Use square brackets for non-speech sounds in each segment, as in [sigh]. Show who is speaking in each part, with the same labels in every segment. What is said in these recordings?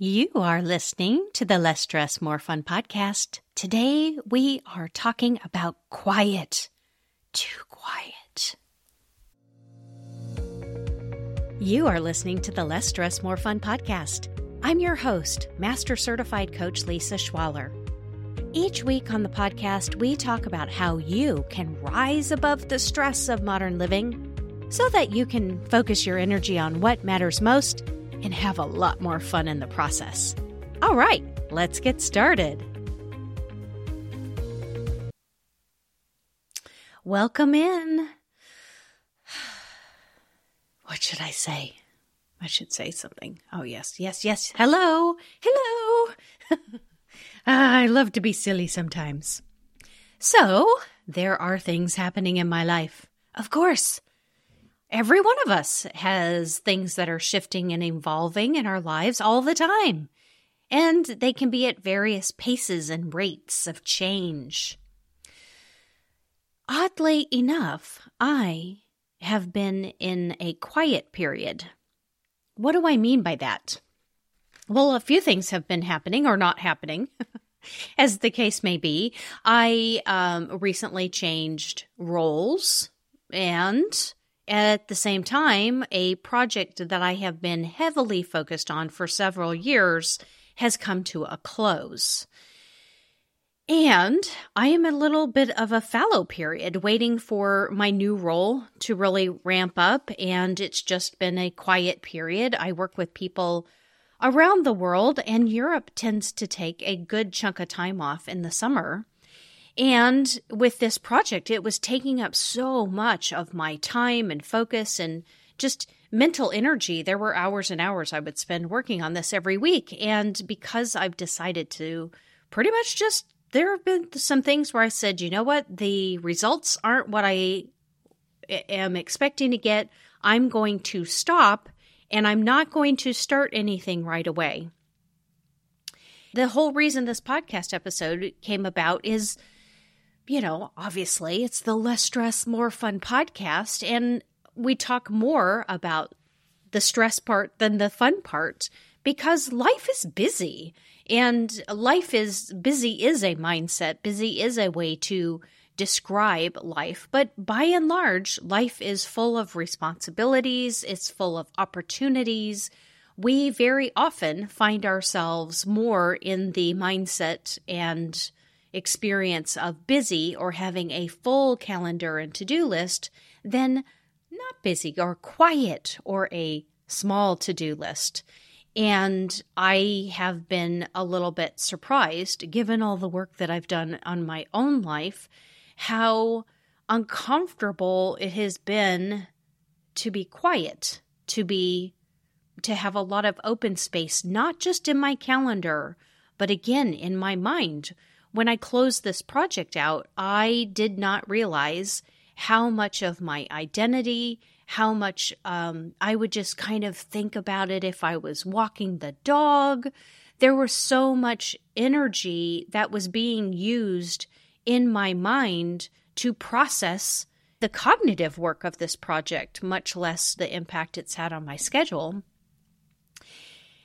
Speaker 1: You are listening to the Less Stress, More Fun podcast. Today we are talking about quiet. Too quiet. You are listening to the Less Stress, More Fun podcast. I'm your host, Master Certified Coach Lisa Schwaller. Each week on the podcast, we talk about how you can rise above the stress of modern living so that you can focus your energy on what matters most and have a lot more fun in the process. All right, let's get started. Welcome in. [sighs] What should I say? I should say something. Oh, yes, yes, yes. Hello, hello. [laughs] I love to be silly sometimes. So, there are things happening in my life. Of course, Every one of us has things that are shifting and evolving in our lives all the time. And they can be at various paces and rates of change. Oddly enough, I have been in a quiet period. What do I mean by that? Well, a few things have been happening or not happening, [laughs] as the case may be. I um, recently changed roles and at the same time, a project that I have been heavily focused on for several years has come to a close. And I am a little bit of a fallow period waiting for my new role to really ramp up. And it's just been a quiet period. I work with people around the world, and Europe tends to take a good chunk of time off in the summer. And with this project, it was taking up so much of my time and focus and just mental energy. There were hours and hours I would spend working on this every week. And because I've decided to pretty much just, there have been some things where I said, you know what, the results aren't what I am expecting to get. I'm going to stop and I'm not going to start anything right away. The whole reason this podcast episode came about is you know, obviously it's the less stress, more fun podcast. And we talk more about the stress part than the fun part because life is busy and life is busy is a mindset. Busy is a way to describe life. But by and large, life is full of responsibilities. It's full of opportunities. We very often find ourselves more in the mindset and experience of busy or having a full calendar and to do list than not busy or quiet or a small to do list. And I have been a little bit surprised, given all the work that I've done on my own life, how uncomfortable it has been to be quiet, to be to have a lot of open space, not just in my calendar, but again in my mind when I closed this project out, I did not realize how much of my identity, how much um, I would just kind of think about it if I was walking the dog. There was so much energy that was being used in my mind to process the cognitive work of this project, much less the impact it's had on my schedule.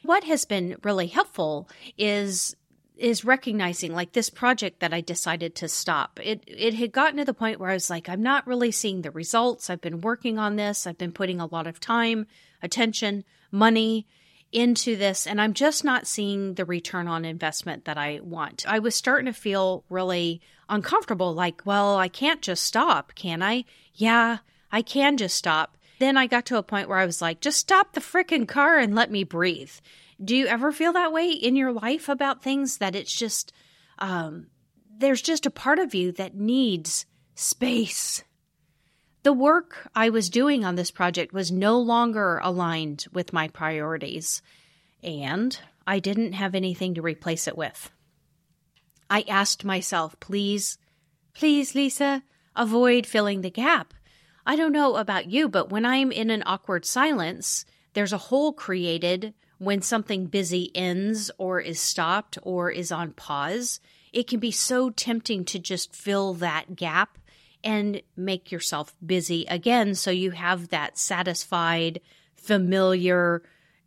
Speaker 1: What has been really helpful is is recognizing like this project that I decided to stop. It it had gotten to the point where I was like I'm not really seeing the results. I've been working on this. I've been putting a lot of time, attention, money into this and I'm just not seeing the return on investment that I want. I was starting to feel really uncomfortable like, well, I can't just stop, can I? Yeah, I can just stop. Then I got to a point where I was like, just stop the freaking car and let me breathe. Do you ever feel that way in your life about things that it's just, um, there's just a part of you that needs space? The work I was doing on this project was no longer aligned with my priorities, and I didn't have anything to replace it with. I asked myself, please, please, Lisa, avoid filling the gap. I don't know about you, but when I'm in an awkward silence, there's a hole created when something busy ends or is stopped or is on pause, it can be so tempting to just fill that gap and make yourself busy again. So you have that satisfied, familiar,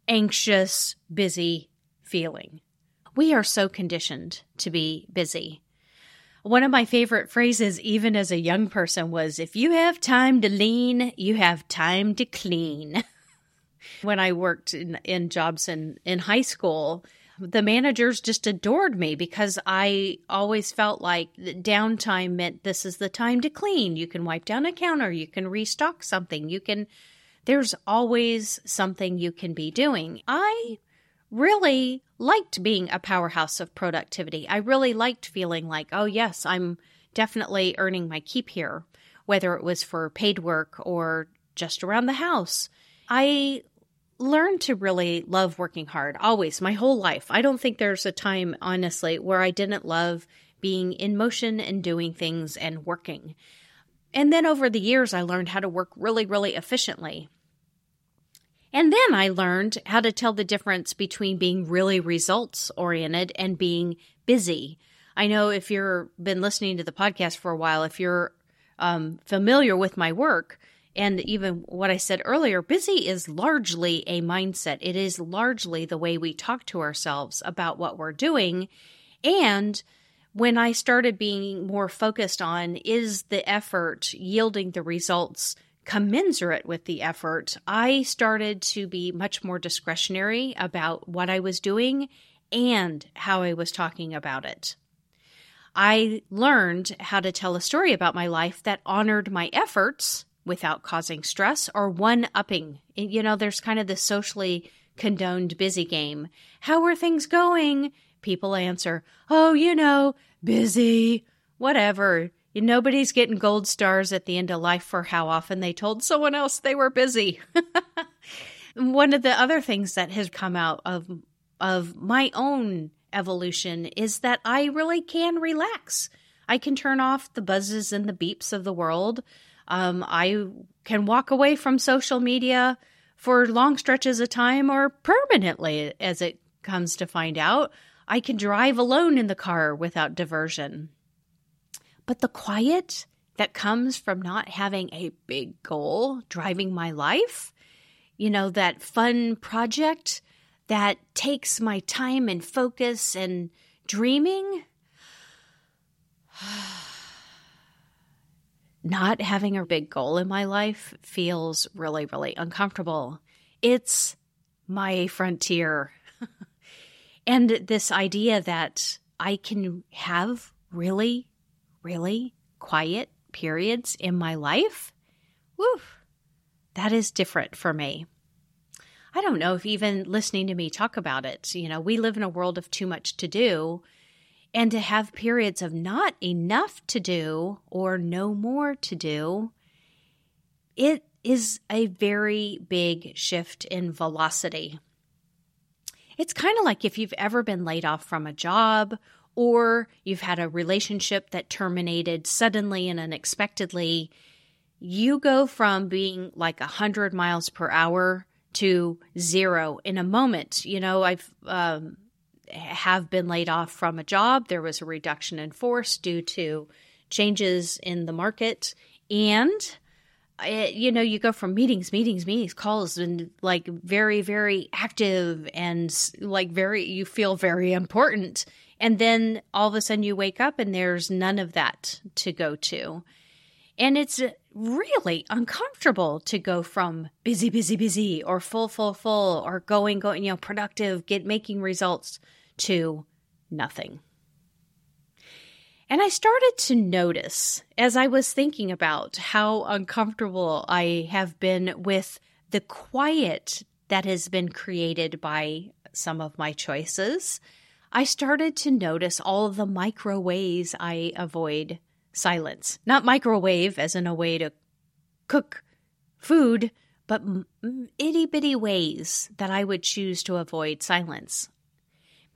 Speaker 1: anxious, busy feeling. We are so conditioned to be busy. One of my favorite phrases, even as a young person, was if you have time to lean, you have time to clean. [laughs] when I worked in, in jobs in, in high school, the managers just adored me because I always felt like downtime meant this is the time to clean. You can wipe down a counter, you can restock something, you can, there's always something you can be doing. I really liked being a powerhouse of productivity. I really liked feeling like, oh, yes, I'm definitely earning my keep here, whether it was for paid work or just around the house. I learned to really love working hard always, my whole life. I don't think there's a time, honestly, where I didn't love being in motion and doing things and working. And then over the years, I learned how to work really, really efficiently. And then I learned how to tell the difference between being really results oriented and being busy. I know if you've been listening to the podcast for a while, if you're um, familiar with my work, and even what I said earlier, busy is largely a mindset. It is largely the way we talk to ourselves about what we're doing. And when I started being more focused on is the effort yielding the results commensurate with the effort, I started to be much more discretionary about what I was doing and how I was talking about it. I learned how to tell a story about my life that honored my efforts without causing stress or one upping. You know, there's kind of this socially condoned busy game. How are things going? People answer, Oh, you know, busy, whatever. Nobody's getting gold stars at the end of life for how often they told someone else they were busy. [laughs] One of the other things that has come out of of my own evolution is that I really can relax. I can turn off the buzzes and the beeps of the world. Um, I can walk away from social media for long stretches of time or permanently, as it comes to find out. I can drive alone in the car without diversion. But the quiet that comes from not having a big goal driving my life, you know, that fun project that takes my time and focus and dreaming. [sighs] not having a big goal in my life feels really, really uncomfortable. It's my frontier. [laughs] and this idea that I can have really, really quiet periods in my life, woo, that is different for me. I don't know if even listening to me talk about it, you know, we live in a world of too much to do and to have periods of not enough to do or no more to do, it is a very big shift in velocity. It's kind of like if you've ever been laid off from a job or you've had a relationship that terminated suddenly and unexpectedly. You go from being like 100 miles per hour to zero in a moment. You know, I've um, have been laid off from a job. There was a reduction in force due to changes in the market. And, it, you know, you go from meetings, meetings, meetings, calls, and like very, very active and like very, you feel very important. And then all of a sudden you wake up and there's none of that to go to. And it's really uncomfortable to go from busy, busy, busy or full, full, full or going, going, you know, productive, get making results to nothing. And I started to notice as I was thinking about how uncomfortable I have been with the quiet that has been created by some of my choices. I started to notice all the micro ways I avoid silence. Not microwave as in a way to cook food, but itty bitty ways that I would choose to avoid silence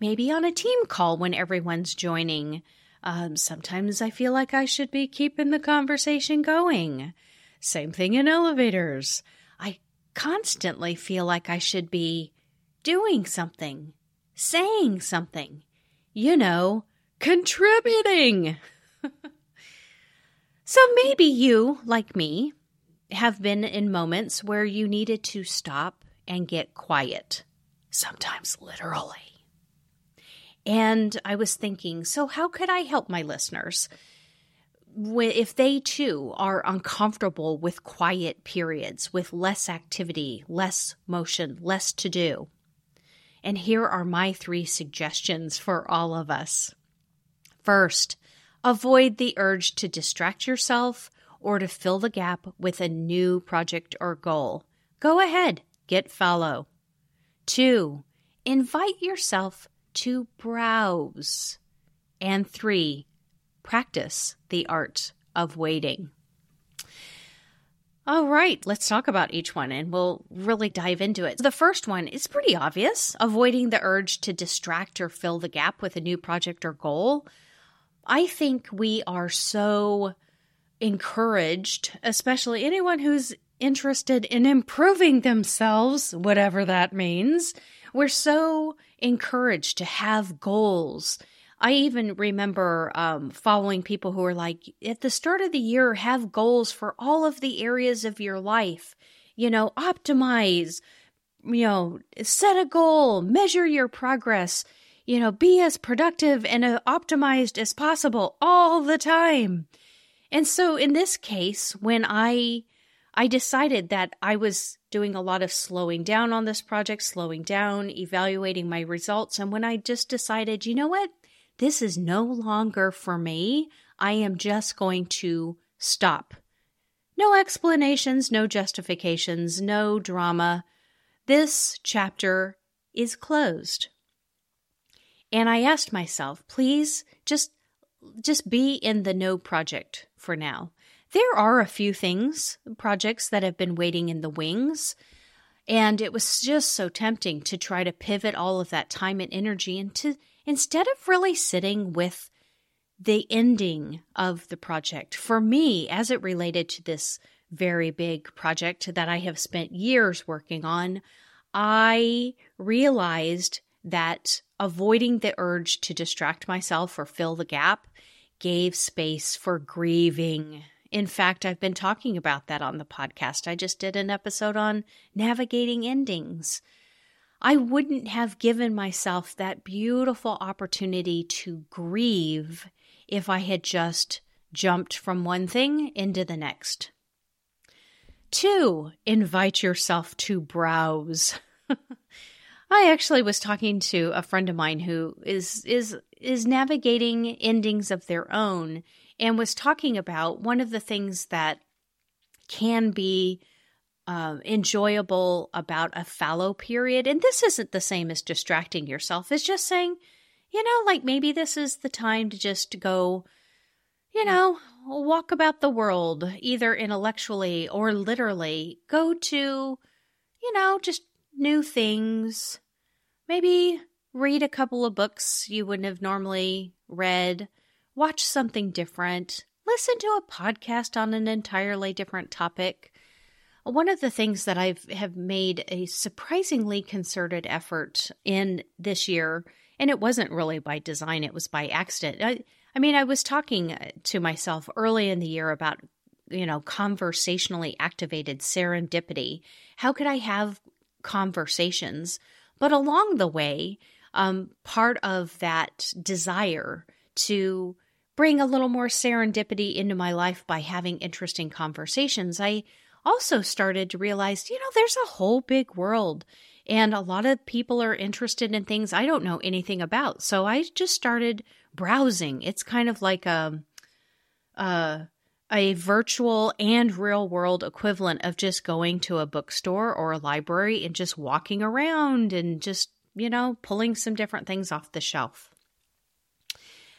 Speaker 1: maybe on a team call when everyone's joining. Um, sometimes I feel like I should be keeping the conversation going. Same thing in elevators. I constantly feel like I should be doing something, saying something, you know, contributing. [laughs] so maybe you, like me, have been in moments where you needed to stop and get quiet, sometimes literally. And I was thinking, so how could I help my listeners? If they too are uncomfortable with quiet periods, with less activity, less motion, less to do. And here are my three suggestions for all of us. First, avoid the urge to distract yourself or to fill the gap with a new project or goal. Go ahead, get fallow. Two, invite yourself to browse. And three, practice the art of waiting. All right, let's talk about each one and we'll really dive into it. The first one is pretty obvious avoiding the urge to distract or fill the gap with a new project or goal. I think we are so encouraged, especially anyone who's interested in improving themselves, whatever that means. We're so encouraged to have goals. I even remember um, following people who were like, at the start of the year, have goals for all of the areas of your life. You know, optimize, you know, set a goal, measure your progress, you know, be as productive and uh, optimized as possible all the time. And so in this case, when I I decided that I was doing a lot of slowing down on this project, slowing down, evaluating my results. And when I just decided, you know what? This is no longer for me. I am just going to stop. No explanations, no justifications, no drama. This chapter is closed. And I asked myself, please just just be in the no project for now. There are a few things, projects that have been waiting in the wings. And it was just so tempting to try to pivot all of that time and energy into instead of really sitting with the ending of the project. For me, as it related to this very big project that I have spent years working on, I realized that avoiding the urge to distract myself or fill the gap gave space for grieving in fact, I've been talking about that on the podcast. I just did an episode on navigating endings. I wouldn't have given myself that beautiful opportunity to grieve if I had just jumped from one thing into the next. Two, invite yourself to browse. [laughs] I actually was talking to a friend of mine who is is is navigating endings of their own and was talking about one of the things that can be uh, enjoyable about a fallow period. And this isn't the same as distracting yourself, it's just saying, you know, like maybe this is the time to just go, you know, walk about the world, either intellectually or literally. Go to, you know, just new things. Maybe read a couple of books you wouldn't have normally read watch something different, listen to a podcast on an entirely different topic. One of the things that I have have made a surprisingly concerted effort in this year, and it wasn't really by design, it was by accident. I, I mean, I was talking to myself early in the year about, you know, conversationally activated serendipity. How could I have conversations? But along the way, um, part of that desire to bring a little more serendipity into my life by having interesting conversations, I also started to realize, you know, there's a whole big world and a lot of people are interested in things I don't know anything about. So I just started browsing. It's kind of like a, a, a virtual and real world equivalent of just going to a bookstore or a library and just walking around and just, you know, pulling some different things off the shelf.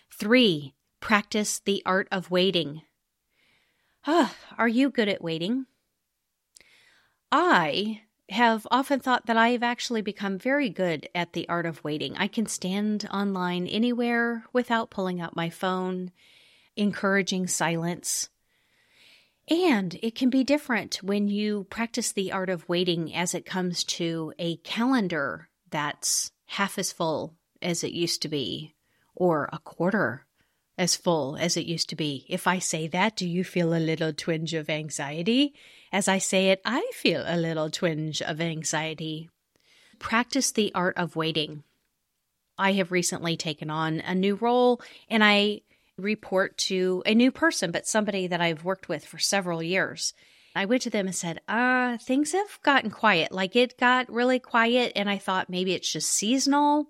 Speaker 1: Three, Practice the art of waiting. Ah, are you good at waiting? I have often thought that I have actually become very good at the art of waiting. I can stand online anywhere without pulling out my phone, encouraging silence. And it can be different when you practice the art of waiting as it comes to a calendar that's half as full as it used to be, or a quarter as full as it used to be. If I say that, do you feel a little twinge of anxiety? As I say it, I feel a little twinge of anxiety. Practice the art of waiting. I have recently taken on a new role and I report to a new person, but somebody that I've worked with for several years. I went to them and said, uh, things have gotten quiet. Like it got really quiet, and I thought maybe it's just seasonal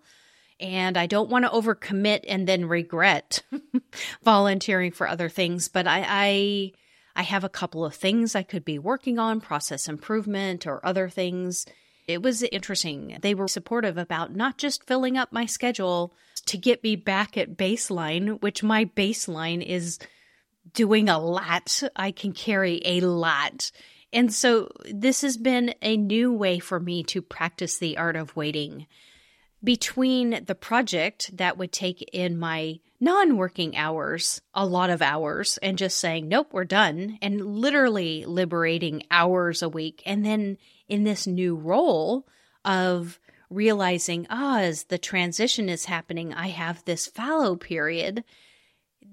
Speaker 1: and I don't want to overcommit and then regret [laughs] volunteering for other things. But I, I, I have a couple of things I could be working on, process improvement or other things. It was interesting. They were supportive about not just filling up my schedule to get me back at baseline, which my baseline is doing a lot. I can carry a lot. And so this has been a new way for me to practice the art of waiting between the project that would take in my non working hours, a lot of hours, and just saying, nope, we're done, and literally liberating hours a week. And then in this new role of realizing, ah, as the transition is happening, I have this fallow period.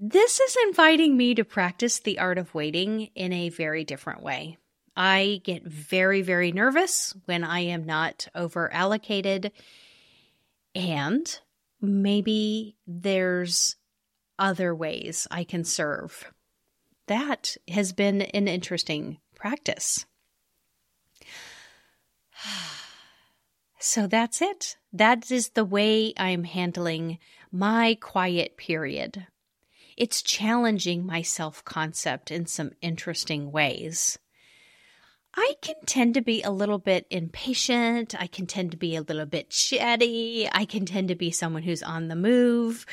Speaker 1: This is inviting me to practice the art of waiting in a very different way. I get very, very nervous when I am not over allocated and maybe there's other ways I can serve. That has been an interesting practice. [sighs] So that's it. That is the way I'm handling my quiet period. It's challenging my self concept in some interesting ways. I can tend to be a little bit impatient. I can tend to be a little bit chatty. I can tend to be someone who's on the move.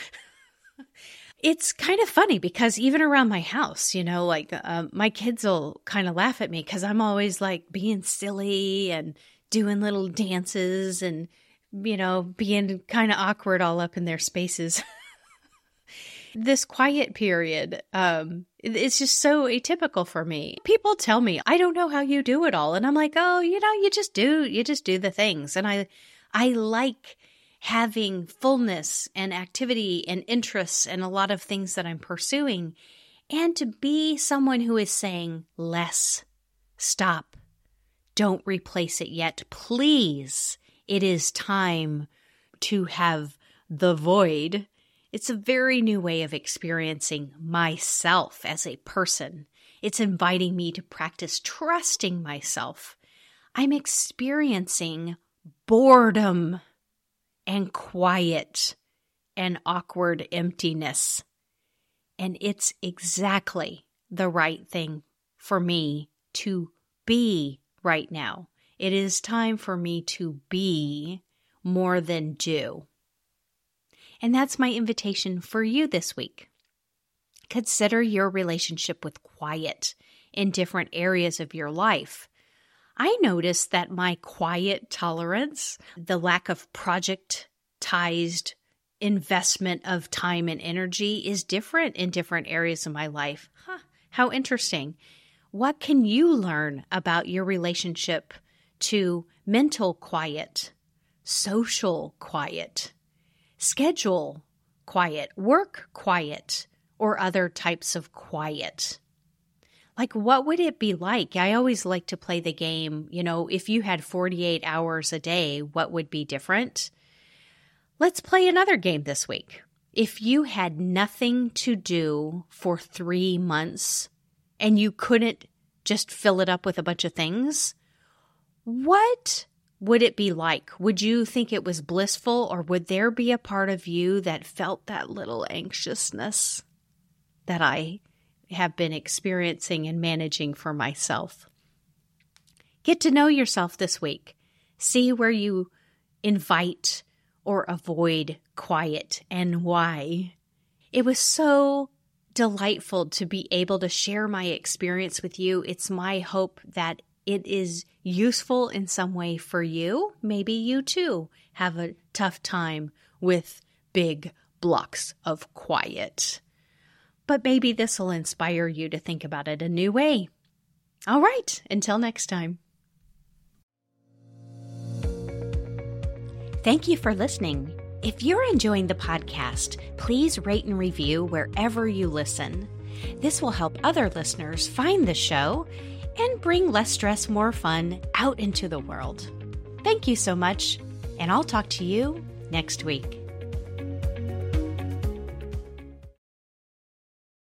Speaker 1: [laughs] it's kind of funny because even around my house, you know, like uh, my kids will kind of laugh at me because I'm always like being silly and doing little dances and, you know, being kind of awkward all up in their spaces. [laughs] this quiet period um it's just so atypical for me. People tell me i don't know how you do it all. And i'm like oh you know you just do you just do the things. And i i like having fullness and activity and interests and a lot of things that i'm pursuing. And to be someone who is saying less stop don't replace it yet. Please it is time to have the void it's a very new way of experiencing myself as a person. It's inviting me to practice trusting myself. I'm experiencing boredom and quiet and awkward emptiness. And it's exactly the right thing for me to be right now. It is time for me to be more than do. And that's my invitation for you this week. Consider your relationship with quiet in different areas of your life. I noticed that my quiet tolerance, the lack of projectized investment of time and energy is different in different areas of my life. Huh, how interesting. What can you learn about your relationship to mental quiet, social quiet, schedule quiet, work quiet, or other types of quiet. Like, what would it be like? I always like to play the game, you know, if you had 48 hours a day, what would be different? Let's play another game this week. If you had nothing to do for three months and you couldn't just fill it up with a bunch of things, what would it be like? Would you think it was blissful, or would there be a part of you that felt that little anxiousness that I have been experiencing and managing for myself? Get to know yourself this week. See where you invite or avoid quiet and why. It was so delightful to be able to share my experience with you. It's my hope that it is useful in some way for you. Maybe you too have a tough time with big blocks of quiet. But maybe this will inspire you to think about it a new way. All right, until next time. Thank you for listening. If you're enjoying the podcast, please rate and review wherever you listen. This will help other listeners find the show and bring less stress, more fun out into the world. Thank you so much, and I'll talk to you next week.